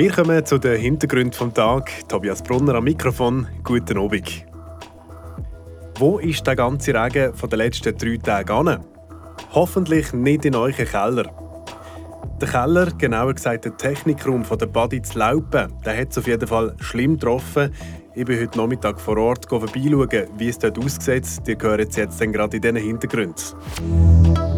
Wir kommen zu den Hintergründen vom Tag. Tobias Brunner am Mikrofon. Guten Abend. Wo ist der ganze Regen von den letzten drei Tagen an? Hoffentlich nicht in euren Keller. Der Keller, genauer gesagt der Technikraum von der Badi zu Laupen, der hat es auf jeden Fall schlimm getroffen. Ich bin heute Nachmittag vor Ort vorbeischauen, wie es dort aussieht. Hört es jetzt gerade in diesen Hintergründen.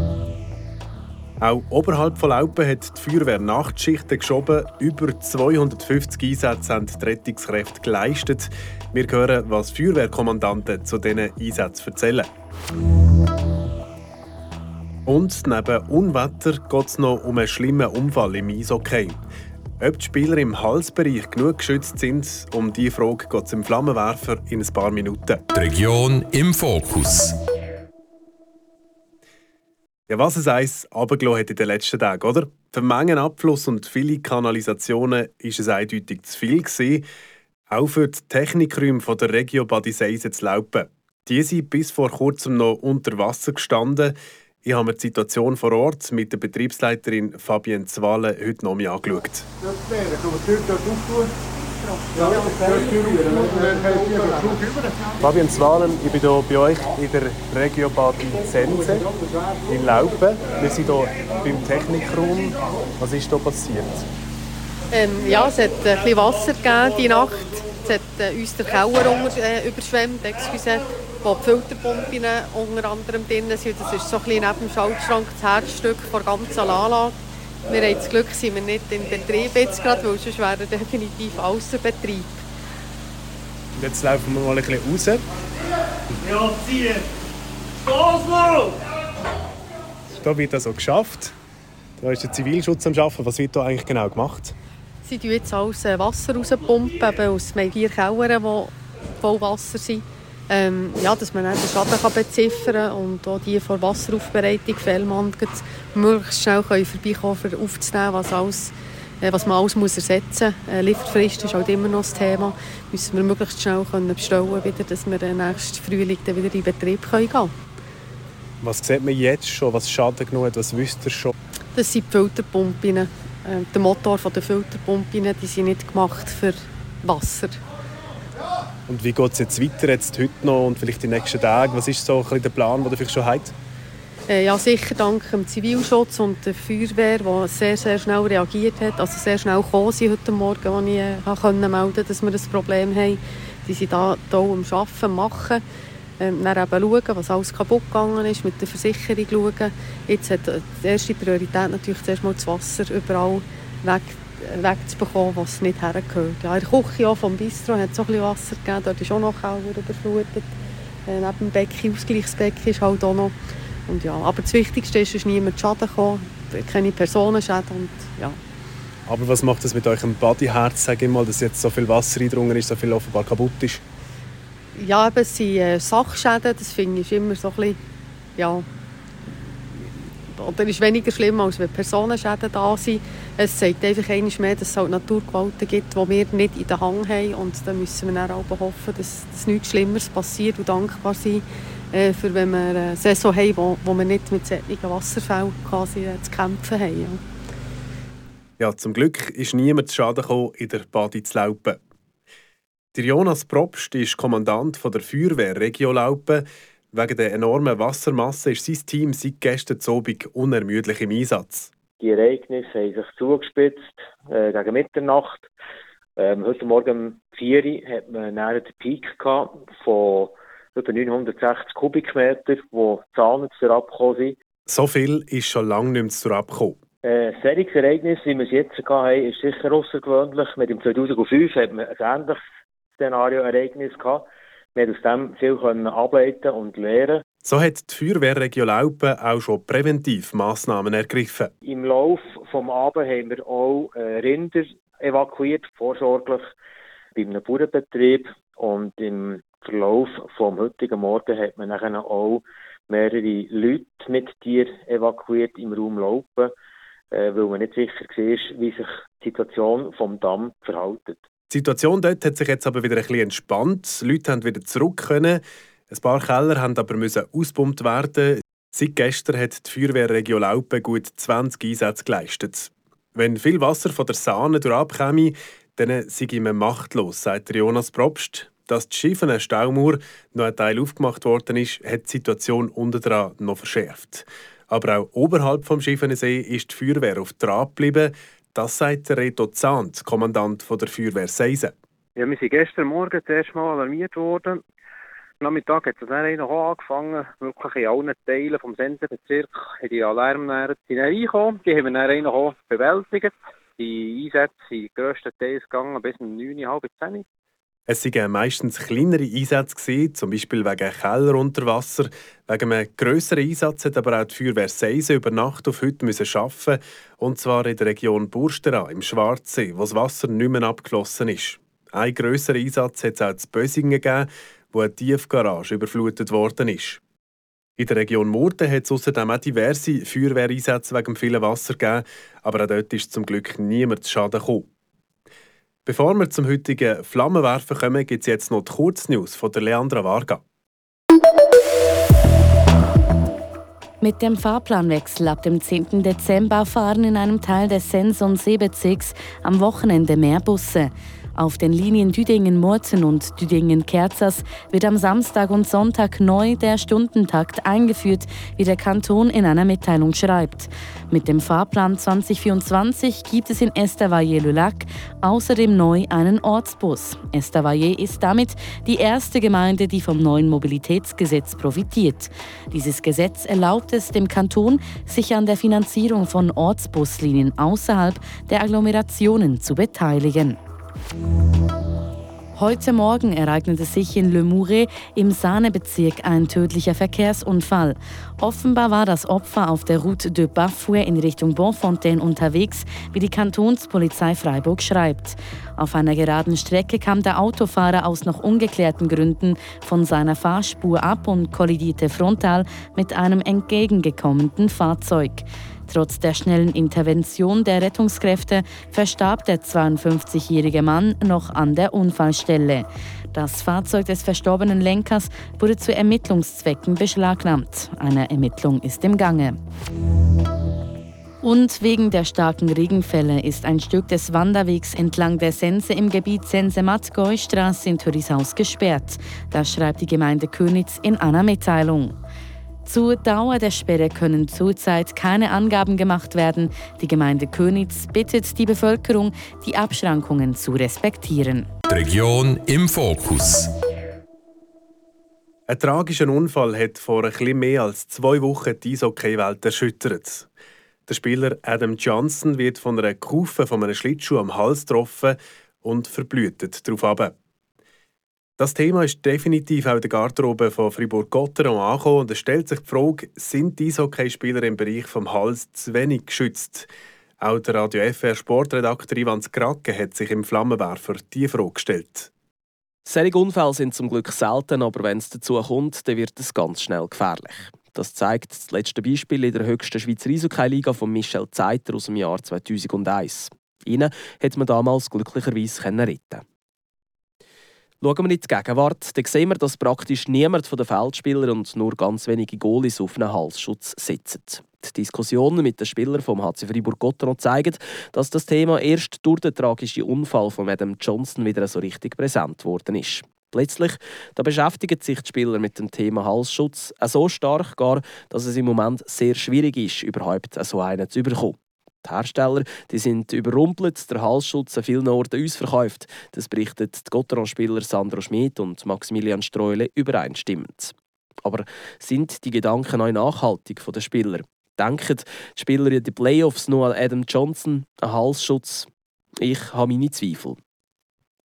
Auch oberhalb von Laupen hat die Feuerwehr Nachtschichten geschoben. Über 250 Einsätze haben die Rettungskräfte geleistet. Wir hören, was Feuerwehrkommandanten zu diesen Einsätzen erzählen. Und neben Unwetter geht es noch um einen schlimmen Unfall im Eishockey. Ob die Spieler im Halsbereich genug geschützt sind, um diese Frage geht es im Flammenwerfer in ein paar Minuten. Die Region im Fokus. Ja, was es eins runtergelassen hat in den letzten Tagen, oder? Für Mengenabfluss und viele Kanalisationen war es eindeutig zu viel. Gewesen. Auch für die Technikräume der Regio Badiseise zu laufen. Die sind bis vor kurzem noch unter Wasser gestanden. Ich habe mir die Situation vor Ort mit der Betriebsleiterin Fabienne Zwale heute noch einmal angeschaut. Fabian Zwalen, ich bin hier bei euch in der Regio Bad Sense in Laupen. Wir sind hier beim Technikraum. Was ist hier passiert? Ähm, ja, es hat ein bisschen Wasser gegeben die Nacht. Es hat äh, uns der Keller unter, äh, überschwemmt, excuse, wo die Filterpumpen unter anderem drin sind. Das ist so ein bisschen neben dem Schaltschrank das Herzstück der ganzen Anlage. Wir haben das Glück, sind wir nicht in Betrieb jetzt gerade, weil sonst wäre definitiv außer Betrieb. Und jetzt laufen wir mal ein bisschen raus. Ja, zieh! Oslo! Hier wird das so geschafft. Da ist der Zivilschutz am Arbeiten. Was wird hier eigentlich genau gemacht? Sie pumpen jetzt alles äh, Wasser rauspumpen, eben aus vier Kellern, die voll Wasser sind. Ähm, ja, dass man den Schaden kann beziffern kann und auch die vor Wasseraufbereitung Fellmann möglichst schnell vorbeikommen können, um aufzunehmen, was, alles, äh, was man alles muss ersetzen muss. Äh, Lieferfrist ist halt immer noch das Thema. Müssen wir möglichst schnell können bestellen wieder, dass wir äh, nächsten Frühling dann wieder in Betrieb können gehen Was sieht man jetzt schon, was Schaden genug hat, was wisst ihr schon? Das sind die Filterpumpen. Äh, der Motor der Filterpumpen die sind nicht gemacht für Wasser. Und wie geht es jetzt weiter, jetzt heute noch und vielleicht die nächsten Tage? Was ist so ein bisschen der Plan, den ihr schon habt? Äh, ja, sicher dank dem Zivilschutz und der Feuerwehr, die sehr, sehr schnell reagiert hat. Also sehr schnell gekommen sind heute Morgen, als ich äh, konnte melden dass wir ein Problem haben. Die sind da, hier am Arbeiten, machen. Ähm, dann eben schauen, was alles kaputt gegangen ist, mit der Versicherung schauen. Jetzt hat äh, die erste Priorität natürlich zuerst mal das Wasser überall weg wegzubekommen, was nicht hergehört. Ja, in der Küche auch vom Bistro hat es auch ein bisschen Wasser gegeben, dort ist auch noch Keller überflutet. Äh, neben dem Becken, Ausgleichsbecken ist halt auch noch. Und ja, aber das Wichtigste ist, dass niemand Schaden gekommen, keine Personenschäden und ja. Aber was macht das mit eurem Bodyherz, sage ich mal, dass jetzt so viel Wasser eindrungen ist, so viel offenbar kaputt ist? Ja, eben, es sind äh, Sachschäden, das finde ich immer so ein bisschen, ja, oder ist weniger schlimm, als wenn Personenschäden da sind. Es zeigt einfach einmal mehr, dass es halt Naturgewalten gibt, die wir nicht in der Hand haben. Und da müssen wir dann auch hoffen, dass, dass nichts Schlimmeres passiert und dankbar sein, äh, für wenn wir eine Saison haben, wo, wo wir nicht mit solchen Wasserfällen quasi, äh, zu kämpfen haben. Ja. ja. zum Glück ist niemand zu Schaden gekommen, in der Badi zu laufen. Der Jonas Probst ist Kommandant der Feuerwehr Regio Laupen. Wegen der enormen Wassermasse ist sein Team seit gestern Abend unermüdlich im Einsatz. Die Ereignisse haben sich zugespitzt äh, gegen Mitternacht. Ähm, heute Morgen um 4 Uhr hat man den Peak gehabt von über 960 Kubikmeter, die Zahlen zur abgekommen sind. So viel ist schon lange nicht mehr zur abgekommen. Äh, ein Ereignis, wie wir es jetzt hatten, ist sicher außergewöhnlich. Mit dem 2005 hat man ein ähnliches Szenario-Ereignis gehabt. Wir aus dem viel können ableiten und lernen. So hat die Feuerwehr Region Laupen auch schon präventiv Massnahmen ergriffen. Im Laufe des Abends haben wir auch äh, Rinder evakuiert, vorsorglich bei einem Bauernbetrieb. Und im Verlauf des heutigen Morgen hat man dann auch mehrere Leute mit Tieren evakuiert im Raum Laupen, äh, weil man nicht sicher war, wie sich die Situation vom Damm verhält. Die Situation dort hat sich jetzt aber wieder ein bisschen entspannt. Die Leute haben wieder zurück können. Ein paar Keller haben aber müssen ausgepumpt werden. Seit gestern hat die Feuerwehr Region Laupen gut 20 Einsätze geleistet. Wenn viel Wasser von der Sahne durchkäme, dann sei man machtlos, sagt Jonas Probst. Dass die schiefene Staumauer noch ein Teil aufgemacht worden ist, hat die Situation unten dran noch verschärft. Aber auch oberhalb vom Schiffenensee ist die Feuerwehr auf Draht geblieben. Das sagt Reto Zahnt, Kommandant der Feuerwehr Seisen. Ja, wir sind gestern Morgen das erste Mal alarmiert worden. Am Nachmittag hat es dann noch angefangen, wirklich in allen Teilen des Sensenbezirks die Alarmnähre reingekommen. Die haben wir dann auch bewältigt. Die Einsätze sind grösstenteils gegangen bis um 9, halb 10 es waren meistens kleinere Einsätze, zum Beispiel wegen Keller unter Wasser. Wegen einem grösseren Einsatz hat aber auch die Feuerwehr Seisen über Nacht auf heute arbeiten und zwar in der Region Burstera im Schwarzsee, wo das Wasser nicht mehr abgeschlossen ist. Ein grösserer Einsatz hat es auch in Bösingen gegeben, wo eine Tiefgarage überflutet worden ist. In der Region Murten hat es außerdem auch diverse Feuerwehreinsätze wegen vielen Wasser gegeben, aber auch dort ist zum Glück niemand zu Schaden gekommen. Bevor wir zum heutigen Flammenwerfen kommen, gibt es jetzt noch die Kurznews von der Leandra Varga. Mit dem Fahrplanwechsel ab dem 10. Dezember fahren in einem Teil des Sens- und Seebezirks am Wochenende mehr Busse. Auf den Linien Düdingen-Murten und Düdingen-Kerzers wird am Samstag und Sonntag neu der Stundentakt eingeführt, wie der Kanton in einer Mitteilung schreibt. Mit dem Fahrplan 2024 gibt es in Estavayer-le-Lac außerdem neu einen Ortsbus. Estavayer ist damit die erste Gemeinde, die vom neuen Mobilitätsgesetz profitiert. Dieses Gesetz erlaubt es dem Kanton, sich an der Finanzierung von Ortsbuslinien außerhalb der Agglomerationen zu beteiligen. Heute Morgen ereignete sich in Le Mouret im Sahnebezirk ein tödlicher Verkehrsunfall. Offenbar war das Opfer auf der Route de Bafouet in Richtung Bonfontaine unterwegs, wie die Kantonspolizei Freiburg schreibt. Auf einer geraden Strecke kam der Autofahrer aus noch ungeklärten Gründen von seiner Fahrspur ab und kollidierte frontal mit einem entgegengekommenen Fahrzeug. Trotz der schnellen Intervention der Rettungskräfte verstarb der 52-jährige Mann noch an der Unfallstelle. Das Fahrzeug des verstorbenen Lenkers wurde zu Ermittlungszwecken beschlagnahmt. Eine Ermittlung ist im Gange. Und wegen der starken Regenfälle ist ein Stück des Wanderwegs entlang der Sense im Gebiet Sense-Matgoi-Straße in Törishaus gesperrt. Das schreibt die Gemeinde Könitz in einer Mitteilung. Zur Dauer der Sperre können zurzeit keine Angaben gemacht werden. Die Gemeinde Könitz bittet die Bevölkerung, die Abschrankungen zu respektieren. Die Region im Fokus. Ein tragischer Unfall hat vor etwas mehr als zwei Wochen die Eishockey-Welt erschüttert. Der Spieler Adam Johnson wird von einer Kufe von einem Schlittschuh am Hals getroffen und verblühtet darauf ab. Das Thema ist definitiv auch in der Garderobe von Fribourg-Gotteron angekommen und es stellt sich die Frage, sind die Eishockeyspieler im Bereich vom Hals zu wenig geschützt? Auch der Radio FR Sportredakteur Ivan Skrake hat sich im Flammenwerfer die Frage gestellt. Solche Unfälle sind zum Glück selten, aber wenn es dazu kommt, dann wird es ganz schnell gefährlich. Das zeigt das letzte Beispiel in der höchsten Schweizer Eishockey-Liga von Michel Zeiter aus dem Jahr 2001. Ihn hat man damals glücklicherweise retten Schauen wir in die Gegenwart, dann sehen wir, dass praktisch niemand von den Feldspielern und nur ganz wenige Goalies auf einen Halsschutz sitzen. Die Diskussionen mit den Spielern vom HC Fribourg-Gotteron zeigen, dass das Thema erst durch den tragischen Unfall von Adam Johnson wieder so richtig präsent worden ist. Plötzlich da beschäftigen sich die Spieler mit dem Thema Halsschutz so stark gar, dass es im Moment sehr schwierig ist, überhaupt so einen zu bekommen. Die Hersteller die sind überrumpelt, der Halsschutz an vielen Orten ausverkauft. Das berichtet die Gotteron-Spieler Sandro Schmid und Maximilian Streule übereinstimmend. Aber sind die Gedanken neu nachhaltig von den Spielern? Denken die Spieler in den Playoffs nur an Adam Johnson, einen Halsschutz? Ich habe meine Zweifel.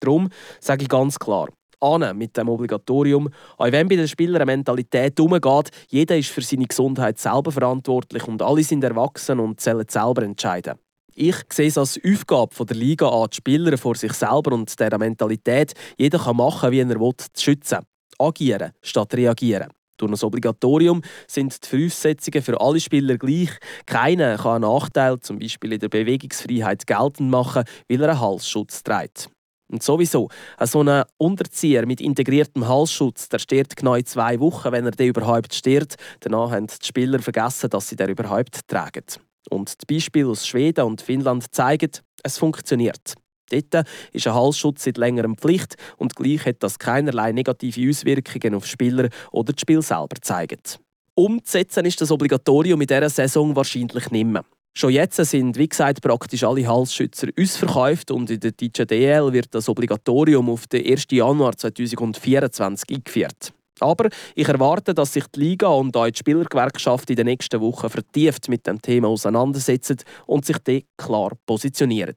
Darum sage ich ganz klar, an mit dem Obligatorium. Auch wenn bei den Spielern eine Mentalität umgeht, jeder ist für seine Gesundheit selber verantwortlich und alle sind erwachsen und sollen selber entscheiden. Ich sehe es als Aufgabe der Liga an, die Spieler vor sich selber und dieser Mentalität, jeder kann machen, wie er will, zu schützen. Agieren statt reagieren. Durch das Obligatorium sind die Voraussetzungen für alle Spieler gleich. Keiner kann einen Nachteil, zum Beispiel in der Bewegungsfreiheit, geltend machen, weil er einen Halsschutz trägt. Und sowieso, so ein Unterzieher mit integriertem Halsschutz, der stirbt genau zwei Wochen, wenn er den überhaupt stirbt. Danach haben die Spieler vergessen, dass sie den überhaupt tragen. Und die Beispiele aus Schweden und Finnland zeigen, es funktioniert. Dort ist ein Halsschutz seit längerem Pflicht und gleich hat das keinerlei negative Auswirkungen auf Spieler oder das Spiel selber gezeigt. Umzusetzen ist das Obligatorium in dieser Saison wahrscheinlich nicht mehr. Schon jetzt sind, wie gesagt, praktisch alle Halsschützer ausverkauft und in der DJDL wird das Obligatorium auf den 1. Januar 2024 eingeführt. Aber ich erwarte, dass sich die Liga und auch die Spielergewerkschaft in den nächsten Wochen vertieft mit dem Thema auseinandersetzen und sich dort klar positionieren.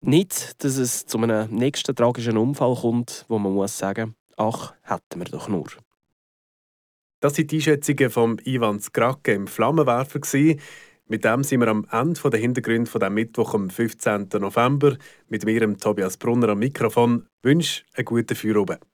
Nicht, dass es zu einem nächsten tragischen Unfall kommt, wo man muss sagen, ach, hätten wir doch nur. Das sind die Einschätzungen von Ivan Skrake im Flammenwerfer. Mit dem sind wir am Ende der Hintergründe von dem Mittwoch am 15. November. Mit mir, Tobias Brunner, am Mikrofon. Ich wünsche einen guten Feierabend.